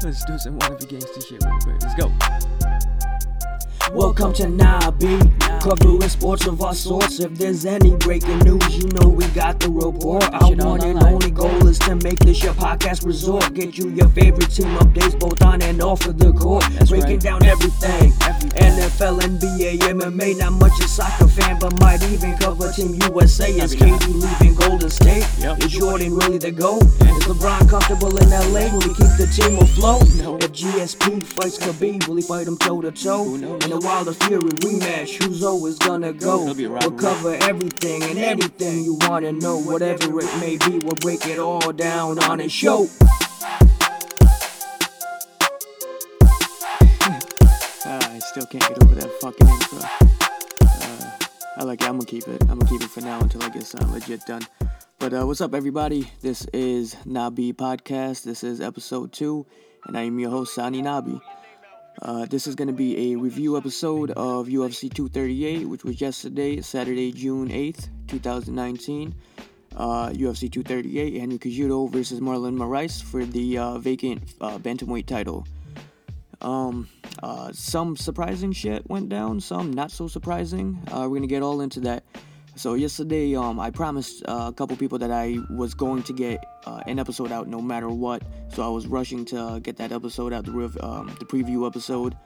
Let's do some wannabe gangster shit real quick. Let's go. Welcome to Nabi, covering sports of all sorts. If there's any breaking news, you know we got the report. Our one and only goal is to make this your podcast resort. Get you your favorite team updates, both on and off of the court. Breaking down everything. NFL, NBA, MMA. Not much a soccer fan, but might even cover Team USA. Is KD leaving Golden State? Is Jordan really the GOAT? Is LeBron comfortable in LA? Will he keep the team afloat? No. If GSP fights Khabib, will he fight him toe to toe? Who knows? In the Wilder Fury rematch, who's always gonna go? It'll be a We'll cover everything and anything you wanna know, whatever it may be. We'll break it all down on a show. Ah, I still can't get over that fucking intro. Uh, I like it. I'm gonna keep it. I'm gonna keep it for now until I get something legit done. But uh, what's up, everybody? This is Nabi Podcast. This is episode two, and I am your host, Sani Nabi. Uh, this is going to be a review episode of UFC 238, which was yesterday, Saturday, June 8th, 2019. Uh, UFC 238, Henry Cejudo versus Marlon Moraes for the uh, vacant uh, bantamweight title. Um, uh, some surprising shit went down, some not so surprising. We're gonna get all into that. So yesterday, um, I promised uh, a couple people that I was going to get uh, an episode out no matter what. So I was rushing to get that episode out, the rev- um, the preview episode.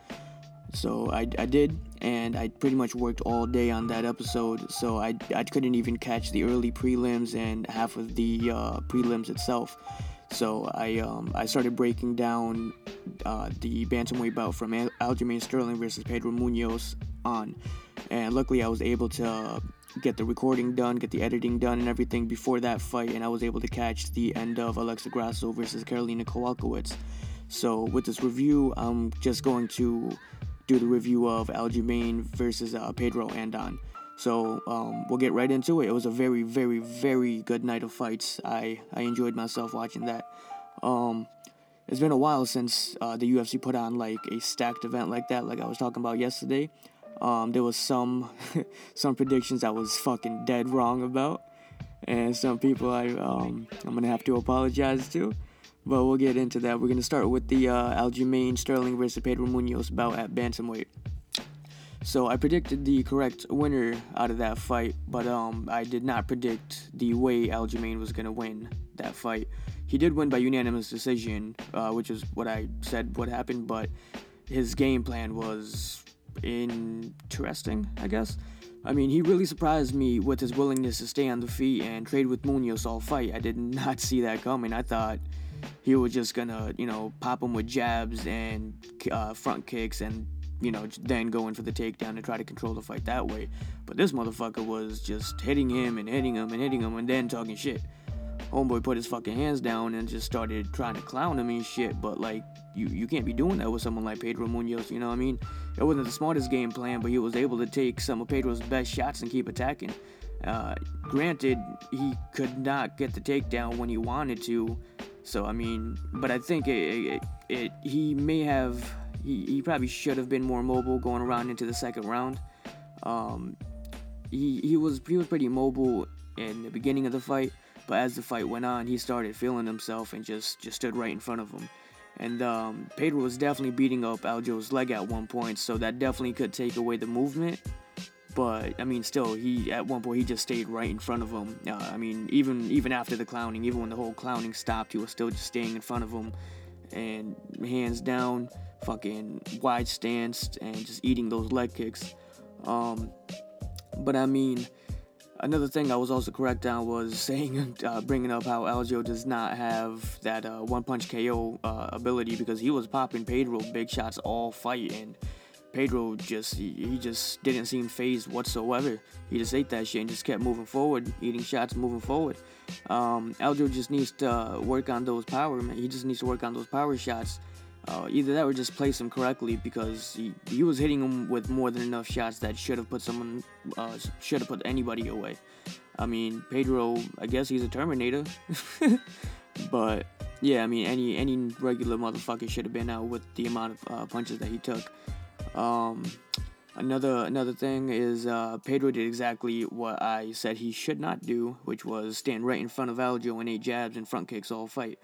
So I, I did, and I pretty much worked all day on that episode. So I, I couldn't even catch the early prelims and half of the uh, prelims itself. So I um, I started breaking down uh, the bantamweight bout from Al- Aljamain Sterling versus Pedro Munhoz on, and luckily I was able to get the recording done, get the editing done, and everything before that fight, and I was able to catch the end of Alexa Grasso versus Karolina Kowalkiewicz. So with this review, I'm just going to do the review of Aljamain versus uh, Pedro Andon. So um, we'll get right into it. It was a very, very, very good night of fights. I, I enjoyed myself watching that. Um, it's been a while since uh, the UFC put on like a stacked event like that, like I was talking about yesterday. Um, there was some some predictions I was fucking dead wrong about, and some people I um, I'm gonna have to apologize to. But we'll get into that. We're gonna start with the uh, Aljamain Sterling versus Pedro Munhoz bout at bantamweight. So I predicted the correct winner out of that fight, but um, I did not predict the way Aljamain was gonna win that fight. He did win by unanimous decision, uh, which is what I said would happen. But his game plan was interesting, I guess. I mean, he really surprised me with his willingness to stay on the feet and trade with Munhoz all fight. I did not see that coming. I thought he was just gonna, you know, pop him with jabs and uh, front kicks and, you know, then go in for the takedown and try to control the fight that way. But this motherfucker was just hitting him and hitting him and hitting him and then talking shit. Homeboy put his fucking hands down and just started trying to clown him and shit. But like, you you can't be doing that with someone like Pedro Munhoz. You know what I mean? It wasn't the smartest game plan, but he was able to take some of Pedro's best shots and keep attacking. Uh, granted, he could not get the takedown when he wanted to. So I mean, but I think it, it, it he may have he, he probably should have been more mobile going around into the second round. Um, he he was he was pretty mobile in the beginning of the fight, but as the fight went on, he started feeling himself and just just stood right in front of him. And um, Pedro was definitely beating up Aljo's leg at one point, so that definitely could take away the movement. But I mean, still, he at one point he just stayed right in front of him. Uh, I mean, even even after the clowning, even when the whole clowning stopped, he was still just staying in front of him, and hands down, fucking wide stance, and just eating those leg kicks. Um, but I mean, another thing I was also correct on was saying, uh, bringing up how Aljo does not have that uh, one punch KO uh, ability because he was popping Pedro big shots all fight, and Pedro just he, he just didn't seem fazed whatsoever. He just ate that shit and just kept moving forward, eating shots, moving forward. Um, Aljo just needs to work on those power. Man. He just needs to work on those power shots. Uh, either that or just place him correctly because he, he was hitting him with more than enough shots that should have put someone uh, should have put anybody away. I mean Pedro, I guess he's a Terminator, but yeah, I mean any any regular motherfucker should have been out with the amount of uh, punches that he took. Um, another another thing is uh, Pedro did exactly what I said he should not do, which was stand right in front of Aljo and ate jabs and front kicks all fight.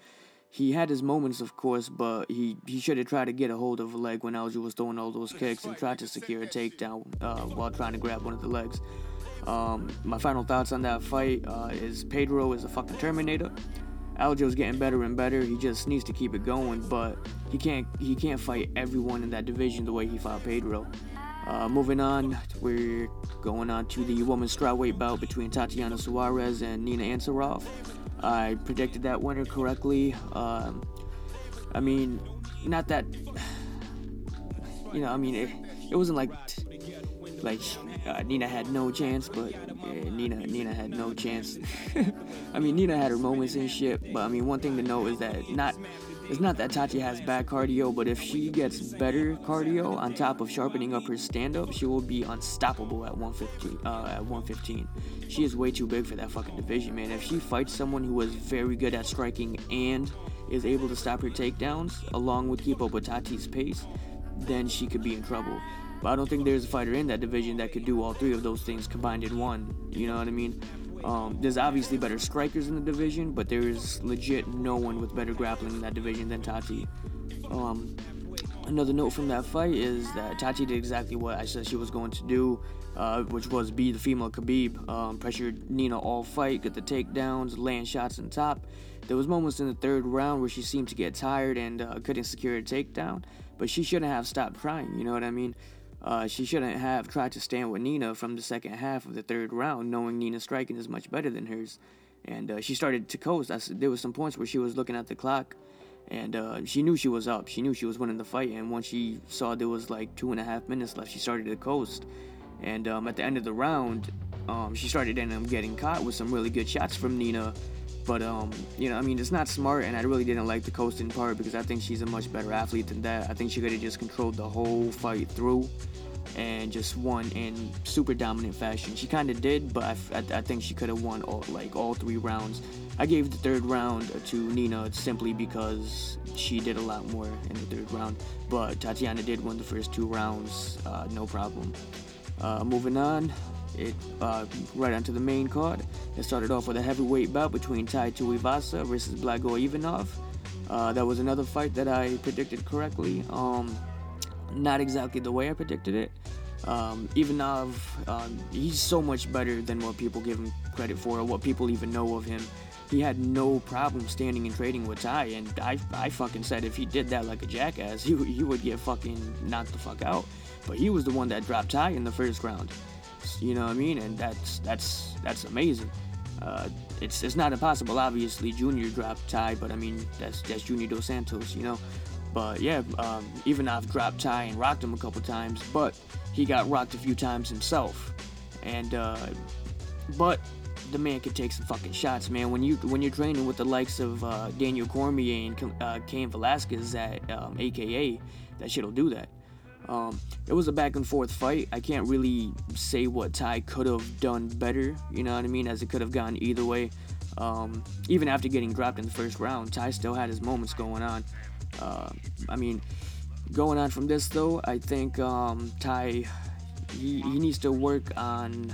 He had his moments, of course, but he, he should have tried to get a hold of a leg when Aljo was throwing all those kicks and tried to secure a takedown uh, while trying to grab one of the legs. Um, my final thoughts on that fight uh, is Pedro is a fucking Terminator. Aljo's getting better and better. He just needs to keep it going, but he can't he can't fight everyone in that division the way he fought Pedro. Uh, moving on, we're going on to the women's strawweight bout between Tatiana Suarez and Nina Ansaroff. I predicted that winner correctly. Um, I mean, not that. You know, I mean, it, it wasn't like like uh, Nina had no chance, but Nina Nina had no chance. I mean, Nina had her moments and shit, but I mean, one thing to note is that not it's not that Tati has bad cardio, but if she gets better cardio on top of sharpening up her stand-up, she will be unstoppable at 115. Uh, at 115, she is way too big for that fucking division, man. If she fights someone who is very good at striking and is able to stop her takedowns, along with keep up with Tati's pace, then she could be in trouble. But I don't think there's a fighter in that division that could do all three of those things combined in one. You know what I mean? Um, there's obviously better strikers in the division, but there's legit no one with better grappling in that division than Tati. Um, another note from that fight is that Tati did exactly what I said she was going to do, uh, which was be the female Khabib. Um, pressured Nina all fight, get the takedowns, land shots on top. There was moments in the third round where she seemed to get tired and uh, couldn't secure a takedown, but she shouldn't have stopped trying. You know what I mean? Uh, she shouldn't have tried to stand with Nina from the second half of the third round, knowing Nina's striking is much better than hers. And uh, she started to coast. I, there was some points where she was looking at the clock, and uh, she knew she was up. She knew she was winning the fight. And once she saw there was like two and a half minutes left, she started to coast. And um, at the end of the round, um, she started getting caught with some really good shots from Nina. But um, you know, I mean, it's not smart, and I really didn't like the coasting part because I think she's a much better athlete than that. I think she could have just controlled the whole fight through and just won in super dominant fashion. She kind of did, but I, I, I think she could have won all like all three rounds. I gave the third round to Nina simply because she did a lot more in the third round, but Tatiana did win the first two rounds, uh, no problem. Uh, moving on, it uh, right onto the main card. It started off with a heavyweight bout between Tai Tuivasa versus Blagoy Ivanov. Uh, that was another fight that I predicted correctly. Um, not exactly the way I predicted it. Um, Ivanov, um, he's so much better than what people give him credit for, or what people even know of him. He had no problem standing and trading with Tai, and I, I fucking said if he did that like a jackass, he, he would get fucking knocked the fuck out. But he was the one that dropped Tai in the first round. You know what I mean? And that's that's that's amazing. Uh, it's it's not impossible. Obviously, Junior dropped Tai, but I mean that's that's Junior Dos Santos. You know, but yeah, um, Ivanov dropped Tai and rocked him a couple times, but he got rocked a few times himself. And uh, but the man could take some fucking shots, man. When you when you're training with the likes of uh, Daniel Cormier and uh, Cain Velasquez at um, AKA, that shit'll do that. Um, it was a back and forth fight. I can't really say what Tai could have done better. You know what I mean? As it could have gone either way. Um, even after getting dropped in the first round, Tai still had his moments going on. Uh, I mean, going on from this though, I think um, Tai he, he needs to work on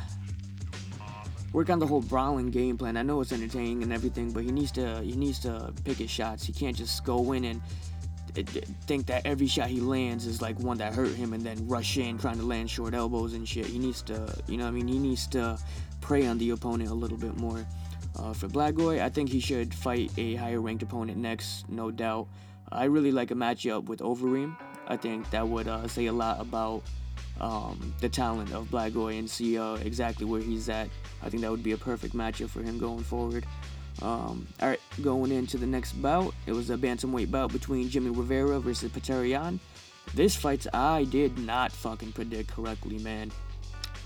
work on the whole brawling game plan. I know it's entertaining and everything, but he needs to he needs to pick his shots. He can't just go in and think that every shot he lands is like one that hurt him and then rush in trying to land short elbows and shit. He needs to, you know, I mean, he needs to prey on the opponent a little bit more. Uh, for Blagoy, I think he should fight a higher ranked opponent next, no doubt. I really like a matchup with Overeem. I think that would uh, say a lot about um, the talent of Blagoy and see uh, exactly where he's at. I think that would be a perfect matchup for him going forward. Um, all right, going into the next bout, it was a bantamweight bout between Jimmy Rivera versus Petr Yan. This fight I did not fucking predict correctly, man.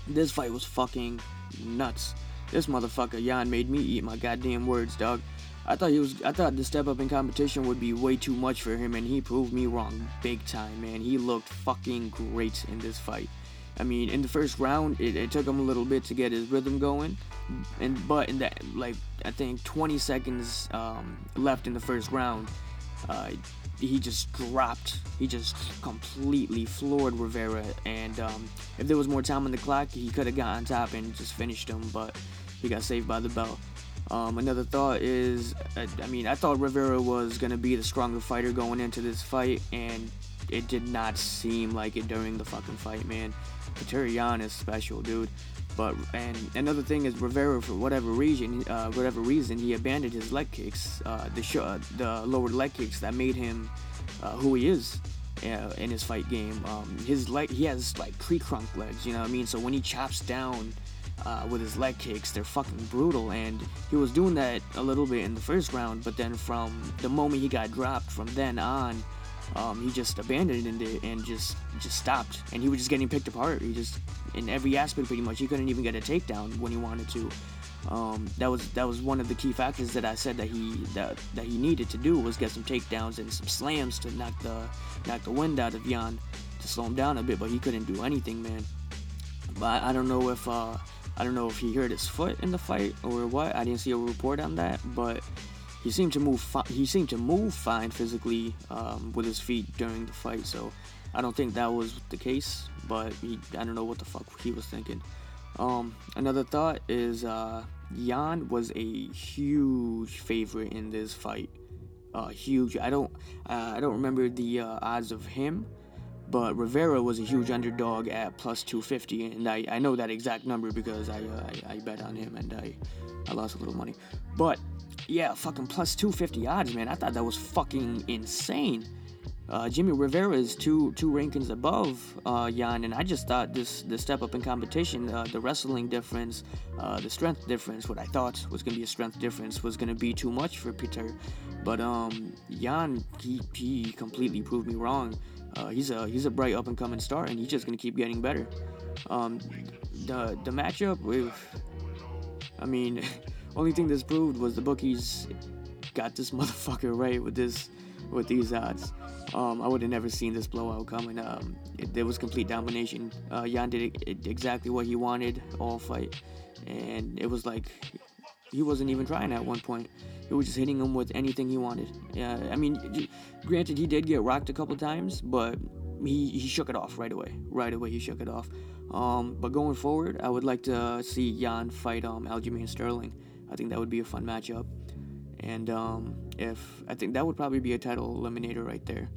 This fight was fucking nuts. This motherfucker Yan made me eat my goddamn words, dog. I thought he was. I thought the step up in competition would be way too much for him, and he proved me wrong big time, man. He looked fucking great in this fight. I mean, in the first round, it, it took him a little bit to get his rhythm going, and but in that like I think 20 seconds um, left in the first round, uh, he just dropped. He just completely floored Rivera, and um, if there was more time on the clock, he could have got on top and just finished him, but he got saved by the bell. Um, another thought is, uh, I mean, I thought Rivera was gonna be the stronger fighter going into this fight, and it did not seem like it during the fucking fight, man. Petr Yan is special, dude. But and another thing is Rivera, for whatever reason, uh, whatever reason, he abandoned his leg kicks, uh, the sh- uh, the lower leg kicks that made him uh, who he is uh, in his fight game. Um, his leg, he has like pre-crunk legs, you know what I mean? So when he chops down uh, with his leg kicks. They're fucking brutal, and he was doing that a little bit in the first round, but then from the moment he got dropped, from then on, um, he just abandoned it and just just stopped, and he was just getting picked apart. He just in every aspect pretty much. He couldn't even get a takedown when he wanted to. Um, that was that was one of the key factors that I said that he that, that he needed to do was get some takedowns and some slams to knock the knock the wind out of Yan to slow him down a bit, but he couldn't do anything, man. But I, I don't know if uh, I don't know if he hurt his foot in the fight or what. I didn't see a report on that, but he seemed to move. Fi- he seemed to move fine physically um, with his feet during the fight. So I don't think that was the case. But he, I don't know what the fuck he was thinking. Um, another thought is uh, Yan was a huge favorite in this fight. Uh, huge. I don't. Uh, I don't remember the uh, odds of him but Rivera was a huge underdog at plus 250, and I, I know that exact number because I, uh, I, I bet on him and I I lost a little money. But yeah, fucking plus 250 odds, man. I thought that was fucking insane. Uh, Jimmy Rivera is two two rankings above uh, Yan, and I just thought this the step up in competition, uh, the wrestling difference, uh, the strength difference, what I thought was gonna be a strength difference, was gonna be too much for Peter. But um, Yan, he, he completely proved me wrong. Uh, he's a he's a bright up and coming star, and he's just gonna keep getting better. Um, the the matchup with, I mean, only thing this proved was the bookies got this motherfucker right with this with these odds. Um, I would have never seen this blowout coming. Um, it, there was complete domination. Uh, Yan did it, it, exactly what he wanted all fight, and it was like he wasn't even trying at one point. He was just hitting him with anything he wanted. Yeah, I mean, granted, he did get rocked a couple times, but he, he shook it off right away. Right away, he shook it off. Um, but going forward, I would like to see Yan fight um, Aljamain Sterling. I think that would be a fun matchup. And um, if I think that would probably be a title eliminator right there.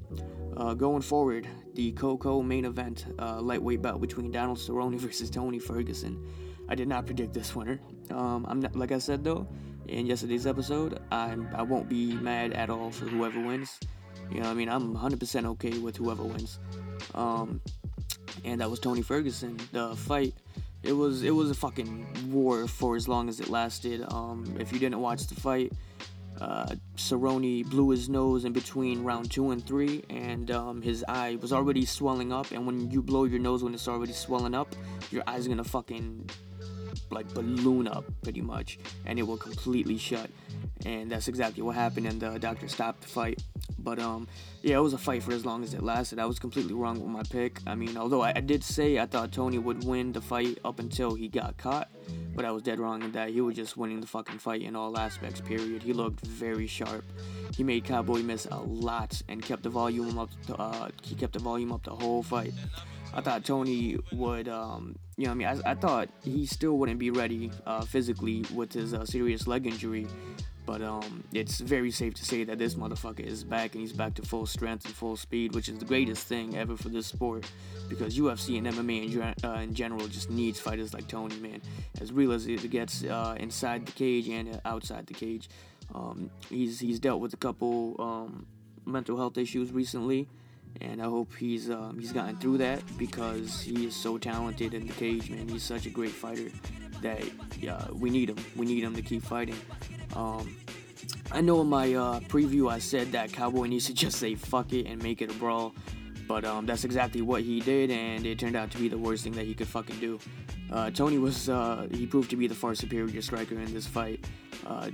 Uh, going forward, the Coco main event, uh, lightweight bout between Donald Cerrone versus Tony Ferguson. I did not predict this winner. Um, I'm not, like I said though in yesterday's episode. I'm I won't be mad at all for whoever wins. You know, I mean, I'm 100% okay with whoever wins. Um, and that was Tony Ferguson. The fight, it was it was a fucking war for as long as it lasted. Um, if you didn't watch the fight, uh, Cerrone blew his nose in between round two and three, and um, his eye was already swelling up. And when you blow your nose when it's already swelling up, your eye's gonna fucking like balloon up pretty much, and it will completely shut. And that's exactly what happened, and the doctor stopped the fight. But um, yeah, it was a fight for as long as it lasted. I was completely wrong with my pick. I mean, although I, I did say I thought Tony would win the fight up until he got caught, but I was dead wrong in that. He was just winning the fucking fight in all aspects. Period. He looked very sharp. He made Cowboy miss a lot and kept the volume up. To, uh, he kept the volume up the whole fight. I thought Tony would, um, you know, I mean, I, I, thought he still wouldn't be ready uh, physically with his uh, serious leg injury, but um, it's very safe to say that this motherfucker is back and he's back to full strength and full speed, which is the greatest thing ever for this sport. Because UFC and MMA in, uh, in general just needs fighters like Tony, man. As real as it gets uh, inside the cage and outside the cage, um, he's he's dealt with a couple um, mental health issues recently and I hope he's um, he's gotten through that because he is so talented in the cage, man. He's such a great fighter that uh, we need him. We need him to keep fighting. Um, I know in my uh, preview I said that Cowboy needs to just say fuck it and make it a brawl, but um, that's exactly what he did, and it turned out to be the worst thing that he could fucking do. Uh, Tony was uh, he proved to be the far superior striker in this fight. Uh,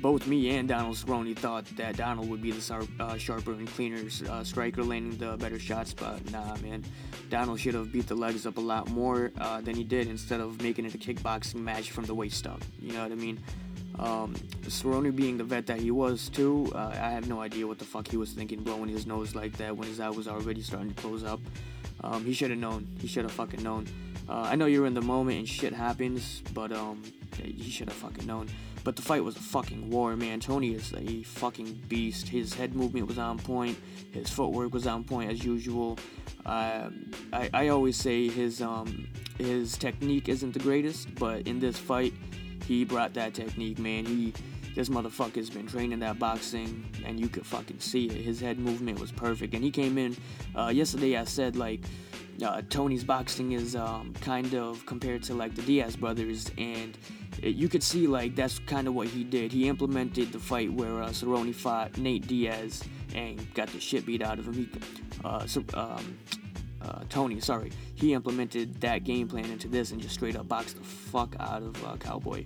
both me and Donald Cerrone thought that Donald would be the sharp, uh, sharper and cleaner uh, striker, landing the better shots. But nah, man, Donald should have beat the legs up a lot more than he did, instead of making it a kickboxing match from the waist up. You know what I mean? Um, Cerrone being the vet that he was too, uh, I have no idea what the fuck he was thinking, blowing his nose like that when his eye was already starting to close up. Um, he should have known. He should have fucking known. Uh, I know you're in the moment and shit happens, but um, you should have fucking known. But the fight was a fucking war, man. Tony is a fucking beast. His head movement was on point. His footwork was on point as usual. Uh, I, I always say his um his technique isn't the greatest, but in this fight, he brought that technique, man. He this motherfucker's been training that boxing, and you could fucking see it. His head movement was perfect, and he came in uh, yesterday. I said like uh, Tony's boxing is um, kind of compared to like the Diaz brothers, and it, you could see like that's kind of what he did. He implemented the fight where uh, Cerrone fought Nate Diaz and got the shit beat out of him. He, uh, so, um, uh, Tony, sorry, he implemented that game plan into this and just straight up boxed the fuck out of uh, Cowboy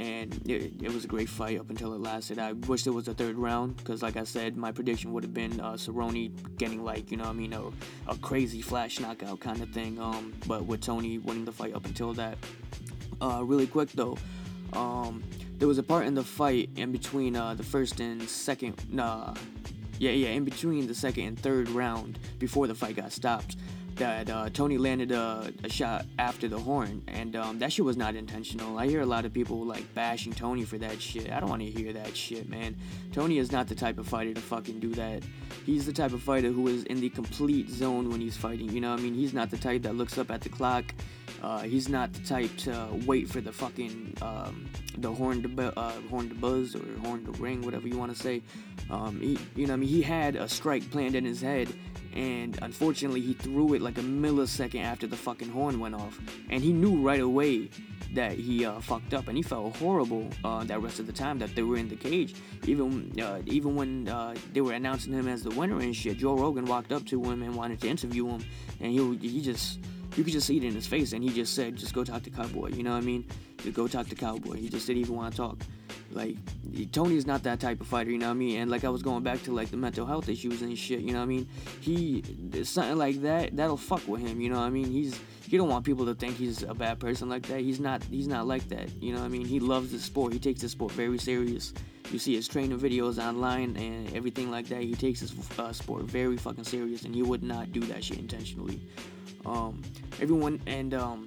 and it, it, was a great fight up until it lasted. I wish there was a third round because, like I said, my prediction would have been uh, Cerrone getting like you know I mean a, a crazy flash knockout kind of thing. Um, but with Tony winning the fight up until that. Uh, really quick though, um, there was a part in the fight in between uh, the first and second. Nah, yeah, yeah, in between the second and third round before the fight got stopped that uh, Tony landed a, a, shot after the horn, and um, that shit was not intentional. I hear a lot of people like bashing Tony for that shit. I don't want to hear that shit, man. Tony is not the type of fighter to fucking do that. He's the type of fighter who is in the complete zone when he's fighting. You know, what I mean, he's not the type that looks up at the clock. Uh, he's not the type to wait for the fucking um, the horn to bu- uh, horn to buzz or horn to ring, whatever you want to say. Um, he, you know, I mean, he had a strike planned in his head and unfortunately he threw it like a millisecond after the fucking horn went off. And he knew right away that he uh, fucked up and he felt horrible uh, that rest of the time that they were in the cage. Even uh, even when uh, they were announcing him as the winner and shit Joe Rogan walked up to him and wanted to interview him. And he, he just you could just see it in his face and he just said just go talk to Cowboy you know what I mean just go talk to Cowboy he just didn't even want to talk like Tony's not that type of fighter, you know what I mean? And like I was going back to like the mental health issues and shit, you know what I mean? He something like that that'll fuck with him, you know what I mean? He's you don't want people to think he's a bad person like that. He's not he's not like that, you know what I mean? He loves the sport. He takes the sport very serious. You see his training videos online and everything like that. He takes his uh, sport very fucking serious, and he would not do that shit intentionally. Um, everyone and um,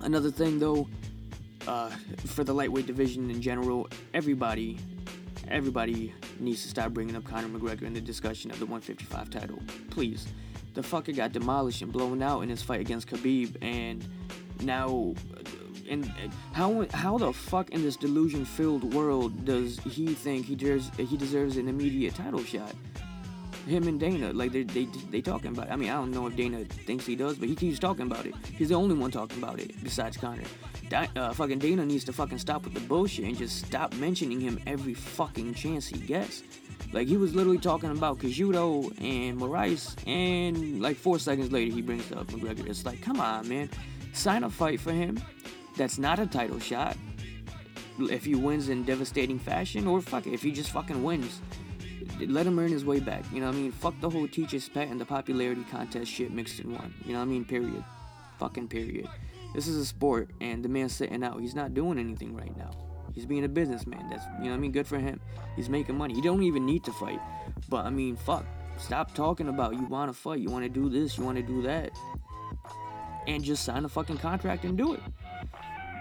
another thing though uh, for the lightweight division in general, everybody, everybody needs to stop bringing up Conor McGregor in the discussion of the 155 title. Please. The fucker got demolished and blown out in his fight against Khabib, and now, and how how the fuck in this delusion-filled world does he think he deserves he deserves an immediate title shot? Him and Dana, like they they they talking about. It. I mean, I don't know if Dana thinks he does, but he keeps talking about it. He's the only one talking about it besides Conor. uh, fucking Dana needs to fucking stop with the bullshit and just stop mentioning him every fucking chance he gets. Like he was literally talking about Cejudo and Moraes, and like four seconds later he brings up McGregor. It's like, come on, man, sign a fight for him. That's not a title shot. If he wins in devastating fashion, or fuck it, if he just fucking wins let him earn his way back. You know what I mean? Fuck the whole teacher's pet and the popularity contest shit mixed in one. You know what I mean? Period. Fucking period. This is a sport, and the man's sitting out. He's not doing anything right now. He's being a businessman. That's you know what I mean. Good for him. He's making money. He don't even need to fight. But I mean, fuck. Stop talking about you want to fight. You want to do this. You want to do that. And just sign a fucking contract and do it.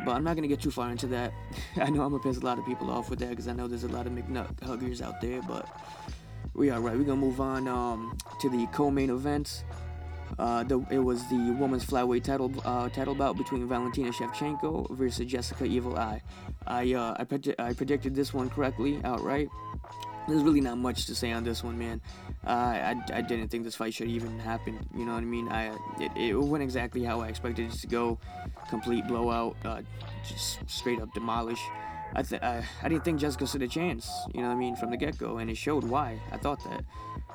But I'm not gonna get too far into that. I know I'm gonna piss a lot of people off with that because I know there's a lot of McNutt huggers out there. But we are right. We're gonna move on um, to the co-main events. Uh, the, it was the women's flyweight title uh, title bout between Valentina Shevchenko versus Jessica Evil Eye. I uh, I, I predicted this one correctly outright. There's really not much to say on this one, man. Uh, I, I didn't think this fight should even happen. You know what I mean? I it, it went exactly how I expected it to go. Complete blowout, uh, just straight up demolish. I, th- I, I didn't think Jessica stood a chance, you know what I mean, from the get go, and it showed why. I thought that.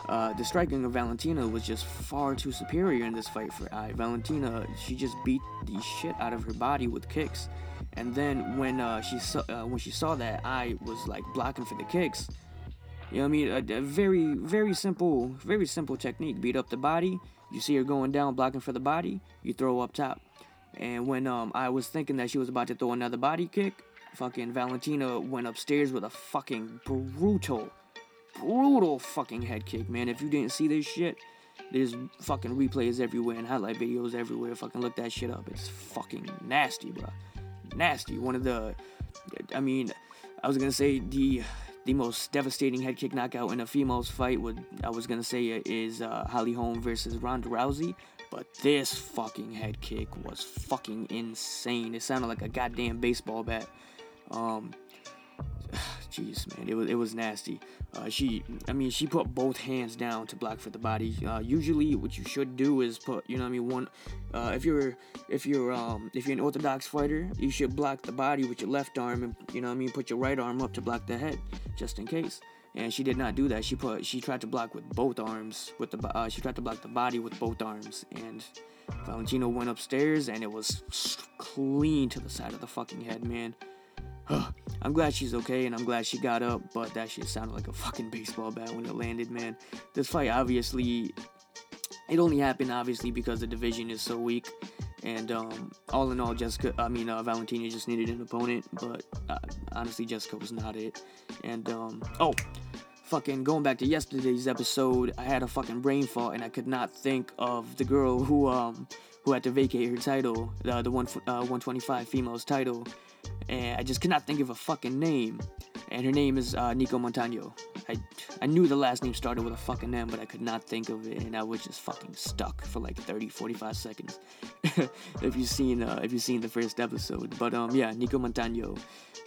Uh, the striking of Valentina was just far too superior in this fight for Eye. Valentina, she just beat the shit out of her body with kicks, and then when uh, she saw uh, when she saw that Eye was like blocking for the kicks, you know what I mean, a, a very very simple very simple technique. Beat up the body. You see her going down, blocking for the body. You throw up top. And when um, Eye was thinking that she was about to throw another body kick, fucking Valentina went upstairs with a fucking brutal, brutal fucking head kick, man. If you didn't see this shit, There's fucking replays everywhere and highlight videos everywhere. Fucking look that shit up. It's fucking nasty, bro. Nasty. One of the, I mean, I was gonna say the the most devastating head kick knockout in a females fight would I was gonna say is uh, Holly Holm versus Ronda Rousey, but this fucking head kick was fucking insane. It sounded like a goddamn baseball bat. Um, jeez, man, it was it was nasty. Uh, she, I mean, she put both hands down to block for the body. Uh, usually, what you should do is put, you know, I mean, one. Uh, if you're if you're um if you're an orthodox fighter, you should block the body with your left arm, and you know, I mean, put your right arm up to block the head, just in case. And she did not do that. She put she tried to block with both arms with the uh, she tried to block the body with both arms, and Valentino went upstairs, and it was clean to the side of the fucking head, man. I'm glad she's okay and I'm glad she got up, but that shit sounded like a fucking baseball bat when it landed, man. This fight obviously it only happened obviously because the division is so weak. And um, all in all, Jessica, I mean, uh, Valentina just needed an opponent, but uh, honestly, Jessica was not it. And um, oh, fucking going back to yesterday's episode, I had a fucking brain fart and I could not think of the girl who um who had to vacate her title, uh, the one uh, 125 females title and I just could not think of a fucking name. And her name is uh, Nicco Montaño. I, I knew the last name started with a fucking M, but I could not think of it, and I was just fucking stuck for like 30, 45 seconds. if you've seen, uh, if you've seen the first episode, but um, yeah, Nicco Montaño.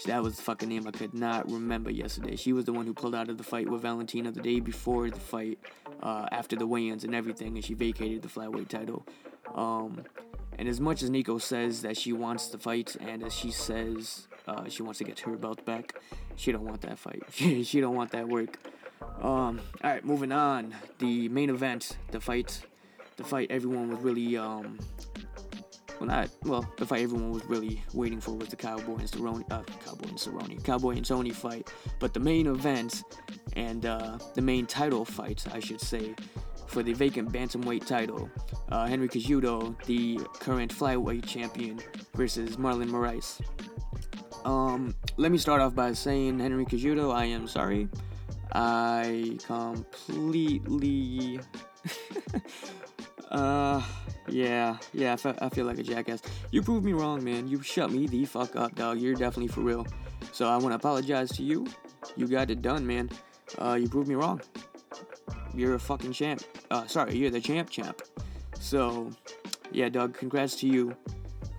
That was the fucking name I could not remember yesterday. She was the one who pulled out of the fight with Valentina the day before the fight, uh, after the weigh-ins and everything, and she vacated the flyweight title. Um, and as much as Nicco says that she wants the fight, and as she says uh, she wants to get her belt back, she don't want that fight. she don't want that work. Um, all right, moving on. The main event, the fight, the fight everyone was really um, well not well the fight everyone was really waiting for was the Cowboy and Cerrone, uh, Cowboy and Cerrone, Cowboy and Tony fight. But the main event and uh, the main title fight, I should say, for the vacant bantamweight title. Uh, Henry Cejudo, the current flyweight champion, versus Marlon Moraes. Um, let me start off by saying, Henry Cejudo, I am sorry. I completely. uh, yeah, yeah, I, fe- I feel like a jackass. You proved me wrong, man. You shut me the fuck up, dog. You're definitely for real. So I want to apologize to you. You got it done, man. Uh, you proved me wrong. You're a fucking champ. Uh, sorry, you're the champ champ. So, yeah, Doug, congrats to you.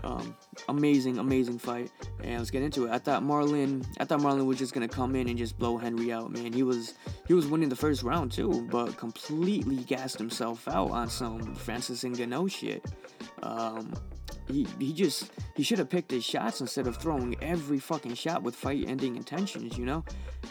Um, amazing, amazing fight. And let's get into it. I thought Marlon, I thought Marlon was just gonna come in and just blow Henry out. Man, he was, he was winning the first round too, but completely gassed himself out on some Francis and Ngannou shit. Um, he, he just he should have picked his shots instead of throwing every fucking shot with fight ending intentions you know?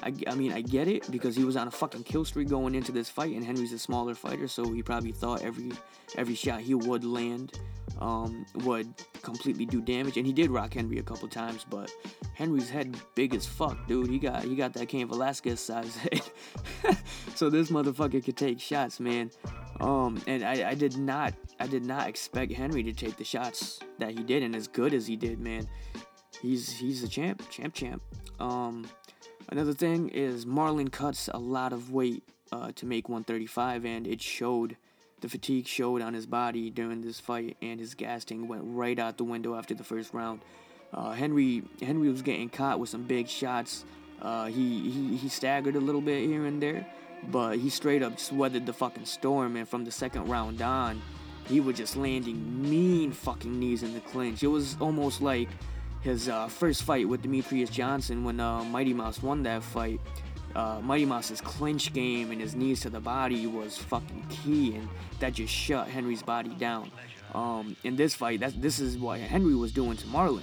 I, I mean i get it because he was on a fucking kill streak going into this fight and henry's a smaller fighter so he probably thought every every shot he would land um, would completely do damage. And he did rock henry a couple times but henry's head big as fuck dude. He got he got that Cain Velasquez size head. So this motherfucker could take shots man. Um, and I, I did not I did not expect Henry to take the shots that he did and as good as he did, man. He's he's a champ, champ, champ. Um, another thing is Marlon cuts a lot of weight uh, to make 135, and it showed. The fatigue showed on his body during this fight, and his gas tank went right out the window after the first round. Uh, Henry Henry was getting caught with some big shots. Uh, he, he he staggered a little bit here and there, but he straight up just weathered the fucking storm. And from the second round on, he was just landing mean fucking knees in the clinch. It was almost like his uh, first fight with Demetrious Johnson when uh, Mighty Mouse won that fight. Uh, Mighty Mouse's clinch game and his knees to the body was fucking key, and that just shut Henry's body down. Um, in this fight, that this is what Henry was doing to Marlon,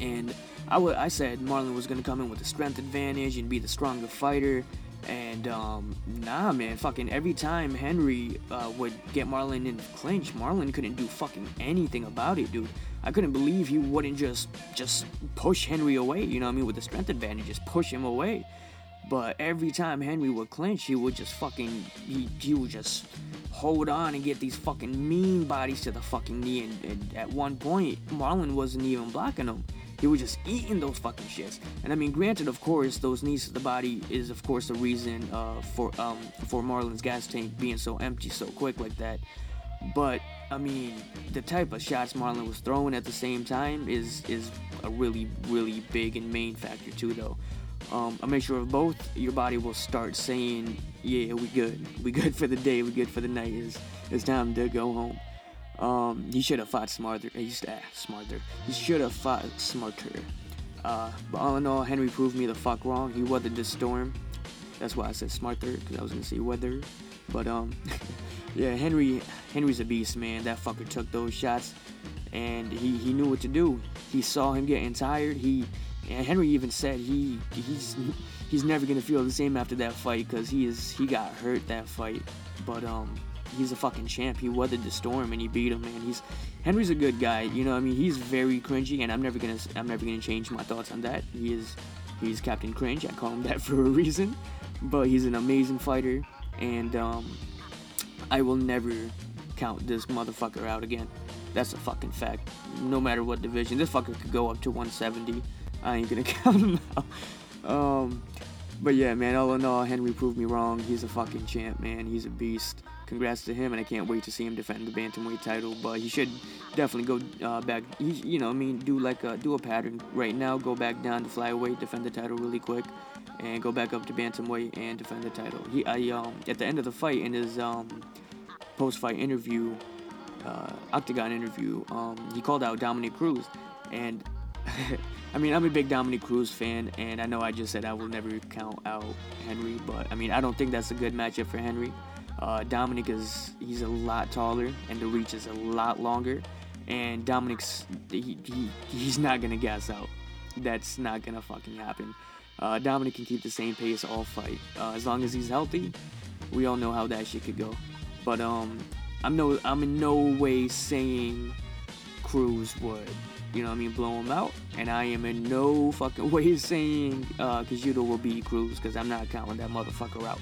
and I, w- I said Marlon was gonna come in with a strength advantage and be the stronger fighter. And um, nah, man, fucking every time Henry uh, would get Marlon in clinch, Marlon couldn't do fucking anything about it, dude. I couldn't believe he wouldn't just just push Henry away. You know what I mean? With the strength advantage, just push him away. But every time Henry would clinch, he would just fucking he, he would just hold on and get these fucking mean bodies to the fucking knee. And, and at one point, Marlon wasn't even blocking him. He was just eating those fucking shits. And I mean, granted, of course, those knees to the body is of course the reason uh, for um, for Marlon's gas tank being so empty so quick like that. But I mean, the type of shots Marlon was throwing at the same time is is a really really big and main factor too, though. Um, a mixture of both, your body will start saying, "Yeah, we good, we good for the day, we good for the night. It's, it's time to go home." Um, he should have fought smarter. He should, smarter. He should have fought smarter. Uh, but all in all, Henry proved me the fuck wrong. He weathered the storm. That's why I said smarter, because I was gonna say weather. But um, yeah, Henry, Henry's a beast, man. That fucker took those shots, and he he knew what to do. He saw him getting tired. He and Henry even said he he's he's never gonna feel the same after that fight because he is he got hurt that fight. But um, he's a fucking champ. He weathered the storm and he beat him, man. He's Henry's a good guy. You know, I mean, he's very cringy, and I'm never gonna I'm never gonna change my thoughts on that. He is he's Captain Cringe. I call him that for a reason. But he's an amazing fighter, and um, I will never count this motherfucker out again. That's a fucking fact. No matter what division, this fucker could go up to 170. I ain't gonna count him out. Um, but yeah, man, all in all, Henry proved me wrong. He's a fucking champ, man. He's a beast. Congrats to him, and I can't wait to see him defend the bantamweight title. But he should definitely go uh, back. He, you know, I mean, do like a do a pattern right now. Go back down to flyweight, defend the title really quick, and go back up to bantamweight and defend the title. He, I um, at the end of the fight in his um, post-fight interview, uh, octagon interview, um, he called out Dominick Cruz, and I mean, I'm a big Dominick Cruz fan, and I know I just said I will never count out Henry, but I mean, I don't think that's a good matchup for Henry. Uh, Dominick is he's a lot taller, and the reach is a lot longer, and Dominick's he, he he's not gonna gas out. That's not gonna fucking happen. Uh, Dominick can keep the same pace all fight uh, as long as he's healthy. We all know how that shit could go, but um, I'm no I'm in no way saying Cruz would you know what I mean, blow him out. And I am in no fucking way saying uh, Cejudo will beat Cruz because I'm not counting that motherfucker out.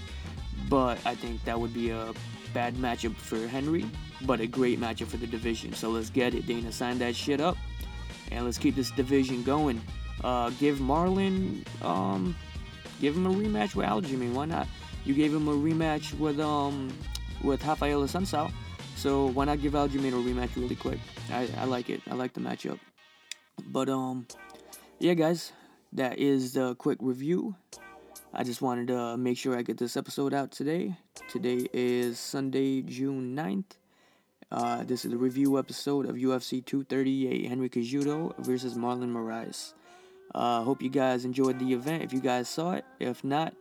But I think that would be a bad matchup for Henry, but a great matchup for the division. So let's get it. Dana, sign that shit up, and let's keep this division going. Uh, give Marlon, um, give him a rematch with Aljamain. Why not? You gave him a rematch with um with Rafael Assunção. So why not give Aljamain a rematch really quick? I, I like it. I like the matchup. But um, yeah, guys, that is the quick review. I just wanted to make sure I get this episode out today. Today is Sunday, June 9th. Uh, this is the review episode of UFC 238 Henry Cejudo versus Marlon Moraes. Uh, hope you guys enjoyed the event. If you guys saw it, if not,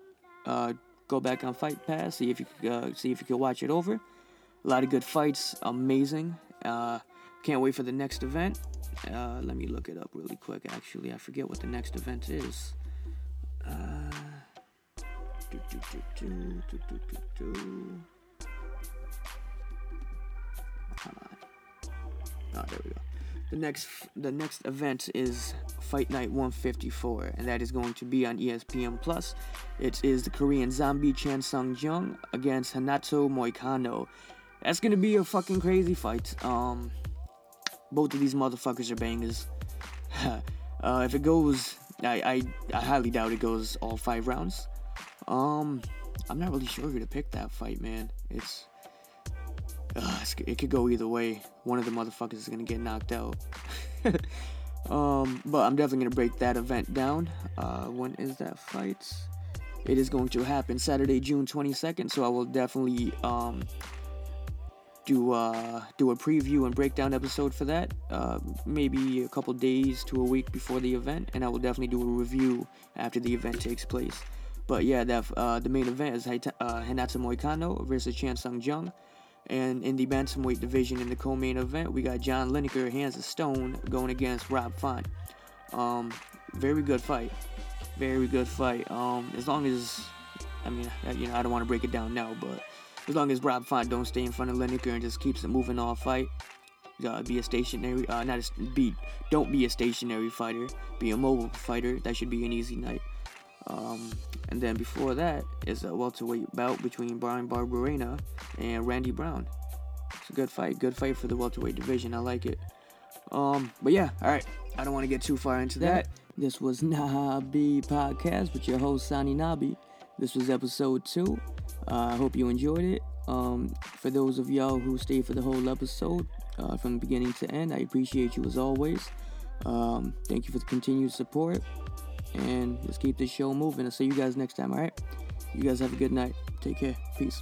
uh, go back on Fight Pass. See if you uh, see if you can watch it over. A lot of good fights, amazing. Uh, can't wait for the next event. Uh, let me look it up really quick. Actually, I forget what the next event is. Do, on. Oh, there we go. The next, the next event is Fight Night 154, and that is going to be on ESPN Plus. It is the Korean Zombie Chan Sung Jung against Renato Moicano. That's gonna be a fucking crazy fight. Um, both of these motherfuckers are bangers. uh, if it goes, I, I I highly doubt it goes all five rounds. Um, I'm not really sure who to pick that fight, man. It's, uh, it's it could go either way. One of the motherfuckers is gonna get knocked out. um, but I'm definitely gonna break that event down. Uh, when is that fight? It is going to happen Saturday, June 22nd. So I will definitely um do uh, do a preview and breakdown episode for that. Uh, maybe a couple days to a week before the event, and I will definitely do a review after the event takes place. But yeah, that uh, the main event is Hita- uh, Renato Moicano versus Chan Sung Jung. And in the bantamweight division, in the co-main event, we got John Lineker, hands of stone, going against Rob Font. Um, very good fight, very good fight. Um, as long as, I mean, you know, I don't want to break it down now, but as long as Rob Font don't stay in front of Lineker and just keeps it moving all fight. Uh, be a stationary, uh, not a, be, don't be a stationary fighter. Be a mobile fighter. That should be an easy night. Um, and then before that is a welterweight bout between Bryan Barberena and Randy Brown. It's a good fight. Good fight for the welterweight division. I like it. Um, but yeah, all right. I don't want to get too far into that. This was Nabi Podcast with your host, Sani Nabi. This was episode two. Uh, I hope you enjoyed it. Um, for those of y'all who stayed for the whole episode, uh, from beginning to end, I appreciate you as always. Um, thank you for the continued support. And let's keep this show moving. I'll see you guys next time, alright? You guys have a good night. Take care. Peace.